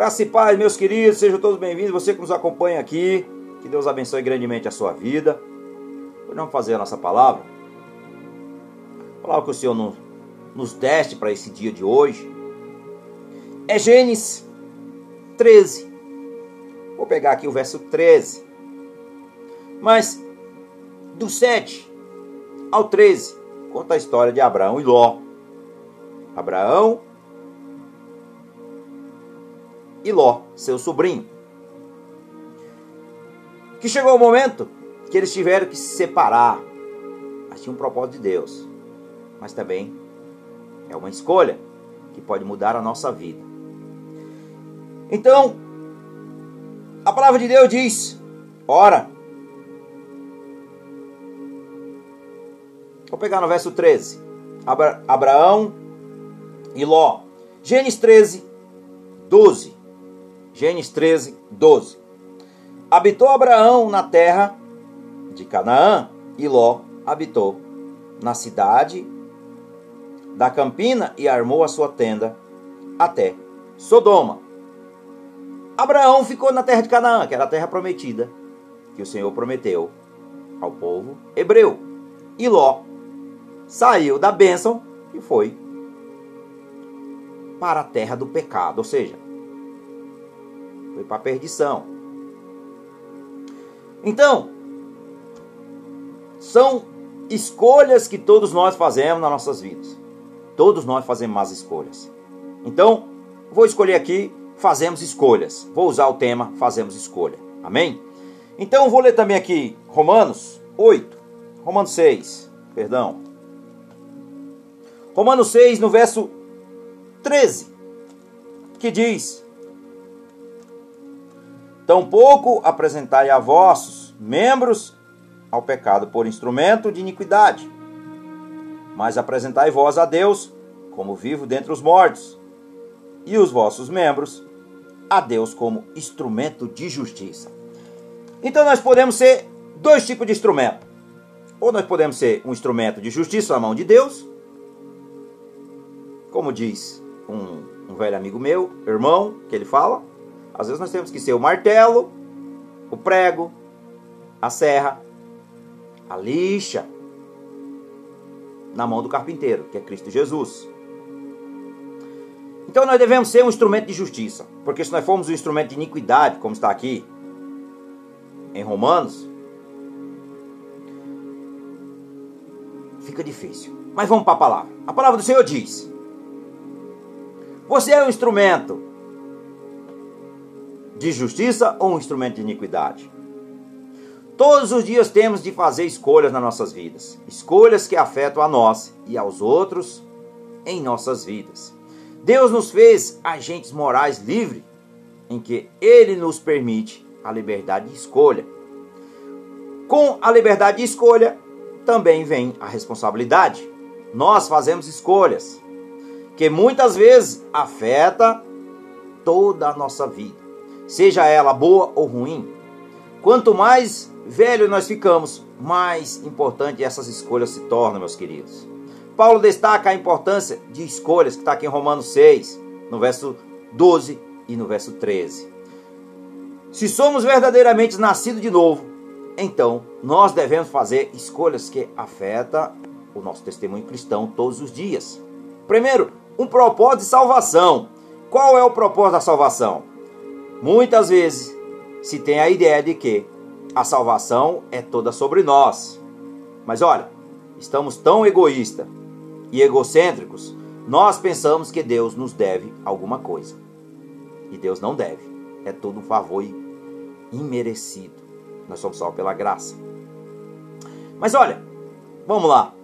Graça e paz, meus queridos, sejam todos bem-vindos. Você que nos acompanha aqui, que Deus abençoe grandemente a sua vida. Hoje vamos fazer a nossa palavra. A palavra que o Senhor nos, nos deste para esse dia de hoje é Gênesis 13. Vou pegar aqui o verso 13. Mas do 7 ao 13 conta a história de Abraão e Ló. Abraão e Ló, seu sobrinho. Que chegou o momento que eles tiveram que se separar. Mas tinha um propósito de Deus. Mas também é uma escolha que pode mudar a nossa vida. Então, a palavra de Deus diz: ora. Vou pegar no verso 13. Abra Abraão e Ló. Gênesis 13, 12. Gênesis 13, 12. Habitou Abraão na terra de Canaã e Ló habitou na cidade da Campina e armou a sua tenda até Sodoma. Abraão ficou na terra de Canaã, que era a terra prometida, que o Senhor prometeu ao povo hebreu. E Ló saiu da bênção e foi para a terra do pecado, ou seja, foi para a perdição. Então, são escolhas que todos nós fazemos nas nossas vidas. Todos nós fazemos más escolhas. Então, vou escolher aqui, fazemos escolhas. Vou usar o tema fazemos escolha. Amém? Então, vou ler também aqui Romanos 8, Romanos 6, perdão. Romanos 6, no verso 13, que diz: Tampouco apresentai a vossos membros ao pecado por instrumento de iniquidade, mas apresentai vós a Deus como vivo dentre os mortos, e os vossos membros a Deus como instrumento de justiça. Então nós podemos ser dois tipos de instrumento. Ou nós podemos ser um instrumento de justiça na mão de Deus, como diz um, um velho amigo meu, irmão, que ele fala, às vezes nós temos que ser o martelo, o prego, a serra, a lixa na mão do carpinteiro, que é Cristo Jesus. Então nós devemos ser um instrumento de justiça, porque se nós formos um instrumento de iniquidade, como está aqui em Romanos, fica difícil. Mas vamos para a palavra. A palavra do Senhor diz: Você é um instrumento de justiça ou um instrumento de iniquidade? Todos os dias temos de fazer escolhas nas nossas vidas, escolhas que afetam a nós e aos outros em nossas vidas. Deus nos fez agentes morais livres, em que Ele nos permite a liberdade de escolha. Com a liberdade de escolha, também vem a responsabilidade. Nós fazemos escolhas que muitas vezes afeta toda a nossa vida seja ela boa ou ruim. Quanto mais velho nós ficamos, mais importante essas escolhas se tornam, meus queridos. Paulo destaca a importância de escolhas, que está aqui em Romanos 6, no verso 12 e no verso 13. Se somos verdadeiramente nascidos de novo, então nós devemos fazer escolhas que afetam o nosso testemunho cristão todos os dias. Primeiro, um propósito de salvação. Qual é o propósito da salvação? Muitas vezes se tem a ideia de que a salvação é toda sobre nós. Mas olha, estamos tão egoístas e egocêntricos, nós pensamos que Deus nos deve alguma coisa. E Deus não deve. É todo um favor imerecido. Nós somos salvos pela graça. Mas olha, vamos lá.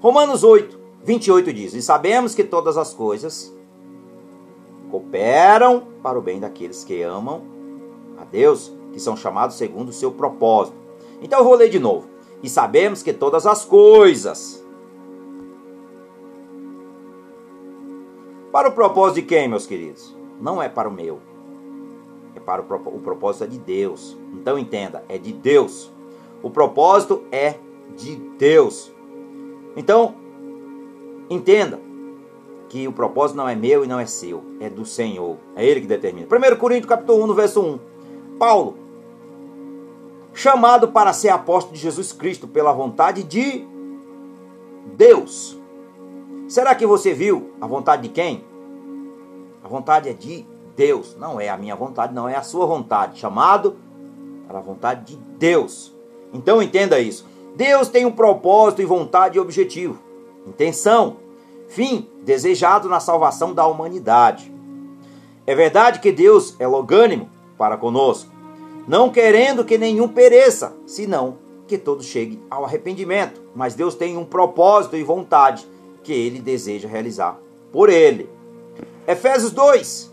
Romanos 8, 28 diz: E sabemos que todas as coisas cooperam para o bem daqueles que amam a Deus, que são chamados segundo o seu propósito. Então eu vou ler de novo. E sabemos que todas as coisas. Para o propósito de quem, meus queridos? Não é para o meu. É para o, o propósito é de Deus. Então entenda, é de Deus. O propósito é de Deus. Então, entenda que o propósito não é meu e não é seu, é do Senhor. É Ele que determina. 1 Coríntios capítulo 1, no verso 1. Paulo, chamado para ser apóstolo de Jesus Cristo pela vontade de Deus. Será que você viu a vontade de quem? A vontade é de Deus, não é a minha vontade, não é a sua vontade. Chamado para a vontade de Deus. Então entenda isso. Deus tem um propósito e vontade e objetivo, intenção, fim desejado na salvação da humanidade. É verdade que Deus é logânimo para conosco, não querendo que nenhum pereça, senão que todos cheguem ao arrependimento. Mas Deus tem um propósito e vontade que ele deseja realizar por ele. Efésios 2.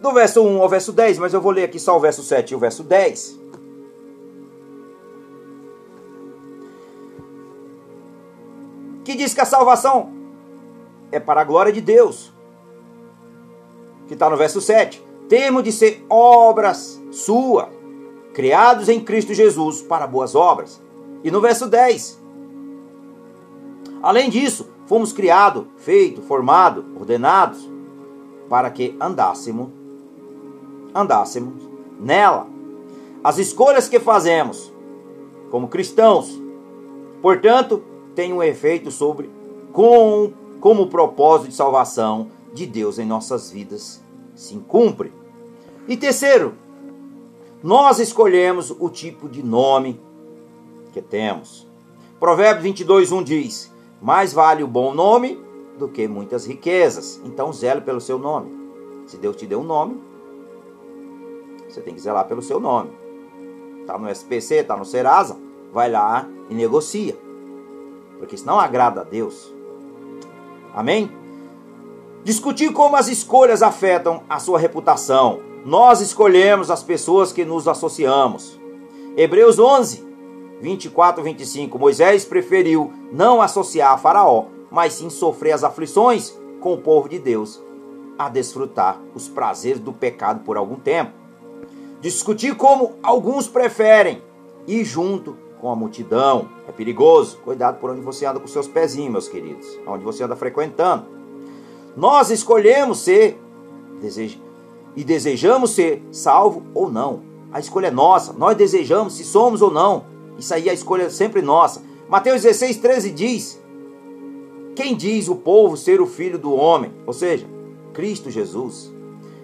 Do verso 1 ao verso 10, mas eu vou ler aqui só o verso 7 e o verso 10. Que diz que a salvação é para a glória de Deus. Que está no verso 7. Temos de ser obras sua, criados em Cristo Jesus para boas obras. E no verso 10. Além disso, fomos criados, feitos, formados, ordenados para que andássemos, andássemos nela. As escolhas que fazemos como cristãos, portanto, têm um efeito sobre com, como o propósito de salvação de Deus em nossas vidas se cumpre. E terceiro, nós escolhemos o tipo de nome que temos. Provérbios 22, 1 diz: Mais vale o bom nome do que muitas riquezas. Então, zele pelo seu nome. Se Deus te deu um nome, você tem que zelar pelo seu nome. Está no SPC, está no Serasa, vai lá e negocia. Porque isso não agrada a Deus. Amém? Discutir como as escolhas afetam a sua reputação nós escolhemos as pessoas que nos associamos. Hebreus 11, 24 25. Moisés preferiu não associar a Faraó, mas sim sofrer as aflições com o povo de Deus, a desfrutar os prazeres do pecado por algum tempo. Discutir como alguns preferem ir junto com a multidão é perigoso. Cuidado por onde você anda com seus pezinhos, meus queridos, onde você anda frequentando. Nós escolhemos ser desejo e desejamos ser salvo ou não. A escolha é nossa. Nós desejamos se somos ou não. Isso aí a escolha é sempre nossa. Mateus 16, 13 diz: Quem diz o povo ser o filho do homem? Ou seja, Cristo Jesus.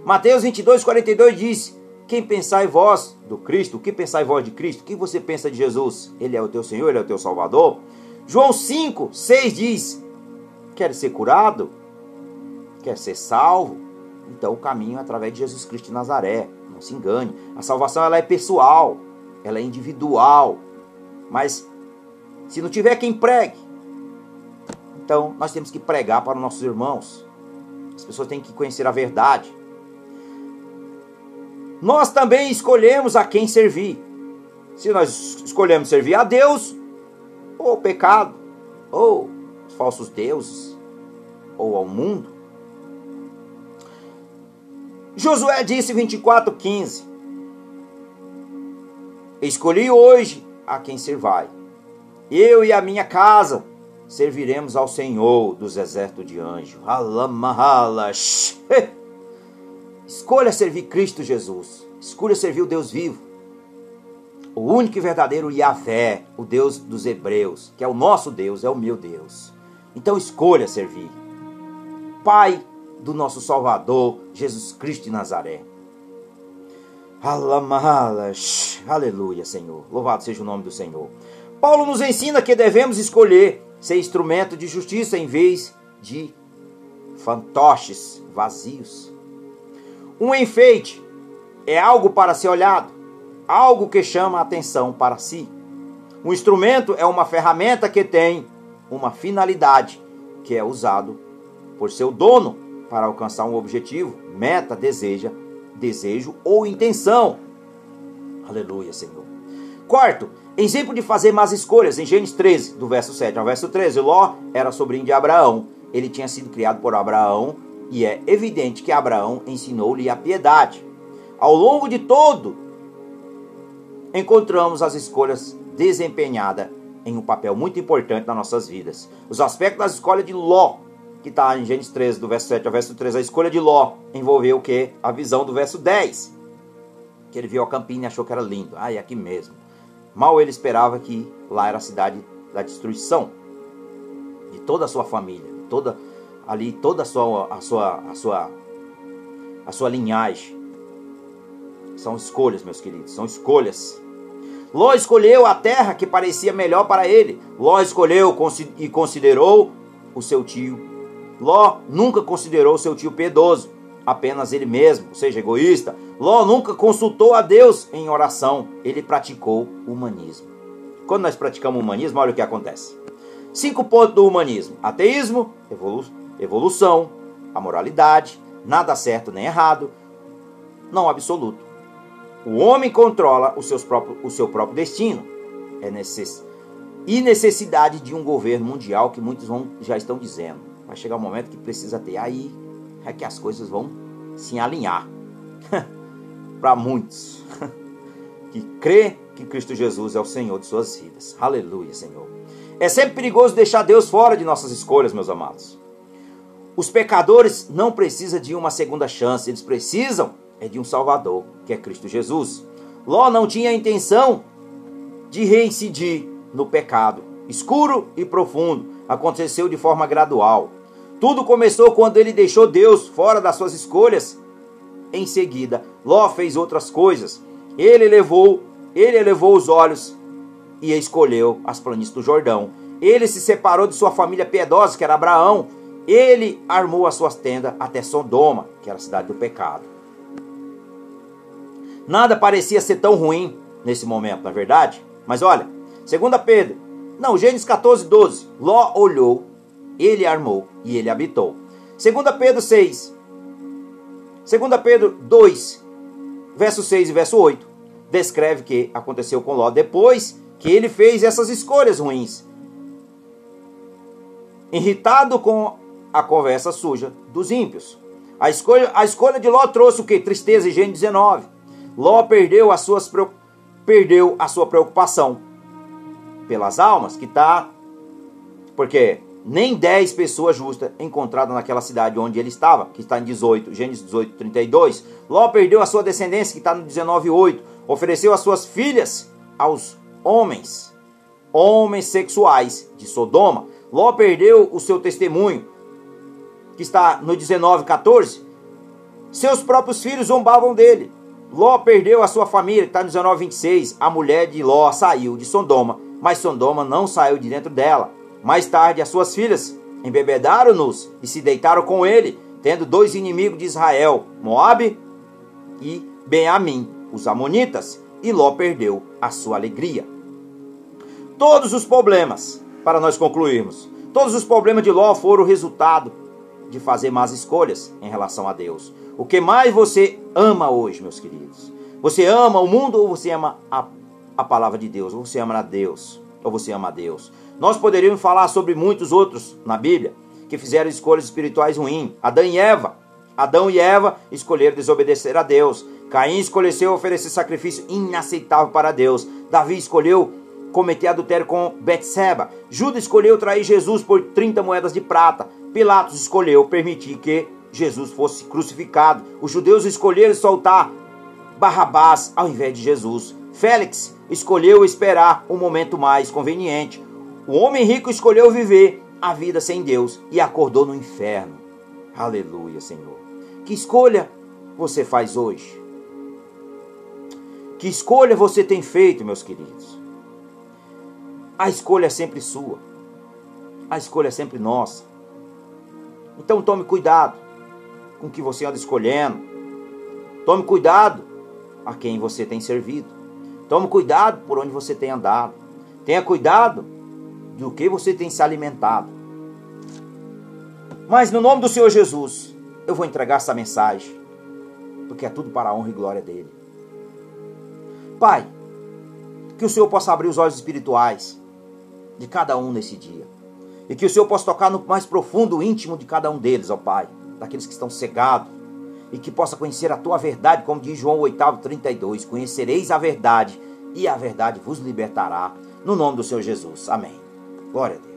Mateus 22, 42 diz: Quem pensai vós do Cristo? O que pensai vós de Cristo? O que você pensa de Jesus? Ele é o teu Senhor, ele é o teu Salvador? João 5, 6 diz: Quer ser curado? Quer ser salvo? Então o caminho é através de Jesus Cristo de Nazaré. Não se engane. A salvação ela é pessoal, ela é individual. Mas se não tiver quem pregue, então nós temos que pregar para os nossos irmãos. As pessoas têm que conhecer a verdade. Nós também escolhemos a quem servir. Se nós escolhemos servir a Deus, ou pecado, ou os falsos deuses, ou ao mundo, Josué disse 24:15 Escolhi hoje a quem servai. Eu e a minha casa serviremos ao Senhor dos exércitos de anjos. Escolha servir Cristo Jesus. Escolha servir o Deus vivo. O único e verdadeiro Yahvé, o Deus dos hebreus, que é o nosso Deus, é o meu Deus. Então escolha servir. Pai, do nosso Salvador, Jesus Cristo de Nazaré. Aleluia, Senhor. Louvado seja o nome do Senhor. Paulo nos ensina que devemos escolher ser instrumento de justiça em vez de fantoches vazios. Um enfeite é algo para ser olhado, algo que chama a atenção para si. Um instrumento é uma ferramenta que tem uma finalidade, que é usado por seu dono para alcançar um objetivo, meta, deseja, desejo ou intenção. Aleluia, Senhor. Quarto, exemplo de fazer más escolhas, em Gênesis 13, do verso 7 ao verso 13. Ló era sobrinho de Abraão. Ele tinha sido criado por Abraão e é evidente que Abraão ensinou-lhe a piedade. Ao longo de todo, encontramos as escolhas desempenhadas em um papel muito importante nas nossas vidas. Os aspectos da escolha de Ló, que está em Gênesis 13, do verso 7 ao verso 13, a escolha de Ló envolveu o que? A visão do verso 10. Que ele viu a campina e achou que era lindo. Ah, é aqui mesmo. Mal ele esperava que lá era a cidade da destruição de toda a sua família, toda ali toda a sua a sua a sua a sua linhagem. São escolhas, meus queridos, são escolhas. Ló escolheu a terra que parecia melhor para ele. Ló escolheu e considerou o seu tio. Ló nunca considerou seu tio piedoso, apenas ele mesmo, ou seja, egoísta. Ló nunca consultou a Deus em oração, ele praticou humanismo. Quando nós praticamos humanismo, olha o que acontece. Cinco pontos do humanismo: ateísmo, evolu evolução, a moralidade, nada certo nem errado, não absoluto. O homem controla os seus próprios, o seu próprio destino. É necess... E necessidade de um governo mundial que muitos vão, já estão dizendo. Vai chegar um momento que precisa ter. Aí é que as coisas vão se alinhar. Para muitos que crê que Cristo Jesus é o Senhor de suas vidas. Aleluia, Senhor. É sempre perigoso deixar Deus fora de nossas escolhas, meus amados. Os pecadores não precisam de uma segunda chance, eles precisam é de um Salvador, que é Cristo Jesus. Ló não tinha intenção de reincidir no pecado, escuro e profundo, aconteceu de forma gradual. Tudo começou quando ele deixou Deus fora das suas escolhas. Em seguida, Ló fez outras coisas. Ele levou, ele elevou os olhos e escolheu as planícies do Jordão. Ele se separou de sua família piedosa, que era Abraão. Ele armou as suas tendas até Sodoma, que era a cidade do pecado. Nada parecia ser tão ruim nesse momento, na é verdade? Mas olha, 2 Pedro, não, Gênesis 14, 12. Ló olhou, ele armou e ele habitou. 2 Pedro 6. 2 Pedro 2, verso 6 e verso 8, descreve o que aconteceu com Ló depois que ele fez essas escolhas ruins. Irritado com a conversa suja dos ímpios. A escolha, a escolha de Ló trouxe o que? Tristeza, em Gênesis 19. Ló perdeu, as suas, perdeu a sua preocupação pelas almas, que está. Porque nem 10 pessoas justas encontradas naquela cidade onde ele estava, que está em 18, Gênesis 18, 32. Ló perdeu a sua descendência, que está no 19, 8. Ofereceu as suas filhas aos homens, homens sexuais de Sodoma. Ló perdeu o seu testemunho, que está no 19, 14. Seus próprios filhos zombavam dele. Ló perdeu a sua família, está no 19, 26. A mulher de Ló saiu de Sodoma, mas Sodoma não saiu de dentro dela. Mais tarde, as suas filhas embebedaram-nos e se deitaram com ele, tendo dois inimigos de Israel, Moabe e Benjamim, os amonitas, e Ló perdeu a sua alegria. Todos os problemas, para nós concluirmos, todos os problemas de Ló foram resultado de fazer más escolhas em relação a Deus. O que mais você ama hoje, meus queridos? Você ama o mundo ou você ama a, a palavra de Deus? Ou você ama a Deus? Ou você ama a Deus? Nós poderíamos falar sobre muitos outros na Bíblia que fizeram escolhas espirituais ruins. Adão e Eva. Adão e Eva escolheram desobedecer a Deus. Caim escolheu oferecer sacrifício inaceitável para Deus. Davi escolheu cometer adultério com Betseba. Judas escolheu trair Jesus por 30 moedas de prata. Pilatos escolheu permitir que Jesus fosse crucificado. Os judeus escolheram soltar Barrabás ao invés de Jesus. Félix escolheu esperar um momento mais conveniente. O homem rico escolheu viver a vida sem Deus e acordou no inferno. Aleluia, Senhor. Que escolha você faz hoje? Que escolha você tem feito, meus queridos? A escolha é sempre sua. A escolha é sempre nossa. Então tome cuidado com que você anda escolhendo. Tome cuidado a quem você tem servido. Tome cuidado por onde você tem andado. Tenha cuidado do que você tem se alimentado. Mas no nome do Senhor Jesus, eu vou entregar essa mensagem, porque é tudo para a honra e glória dele. Pai, que o Senhor possa abrir os olhos espirituais de cada um nesse dia. E que o Senhor possa tocar no mais profundo, íntimo de cada um deles, ó Pai daqueles que estão cegados, e que possa conhecer a tua verdade, como diz João 8, 32. Conhecereis a verdade, e a verdade vos libertará. no nome do Senhor Jesus. Amém. Glória a Deus.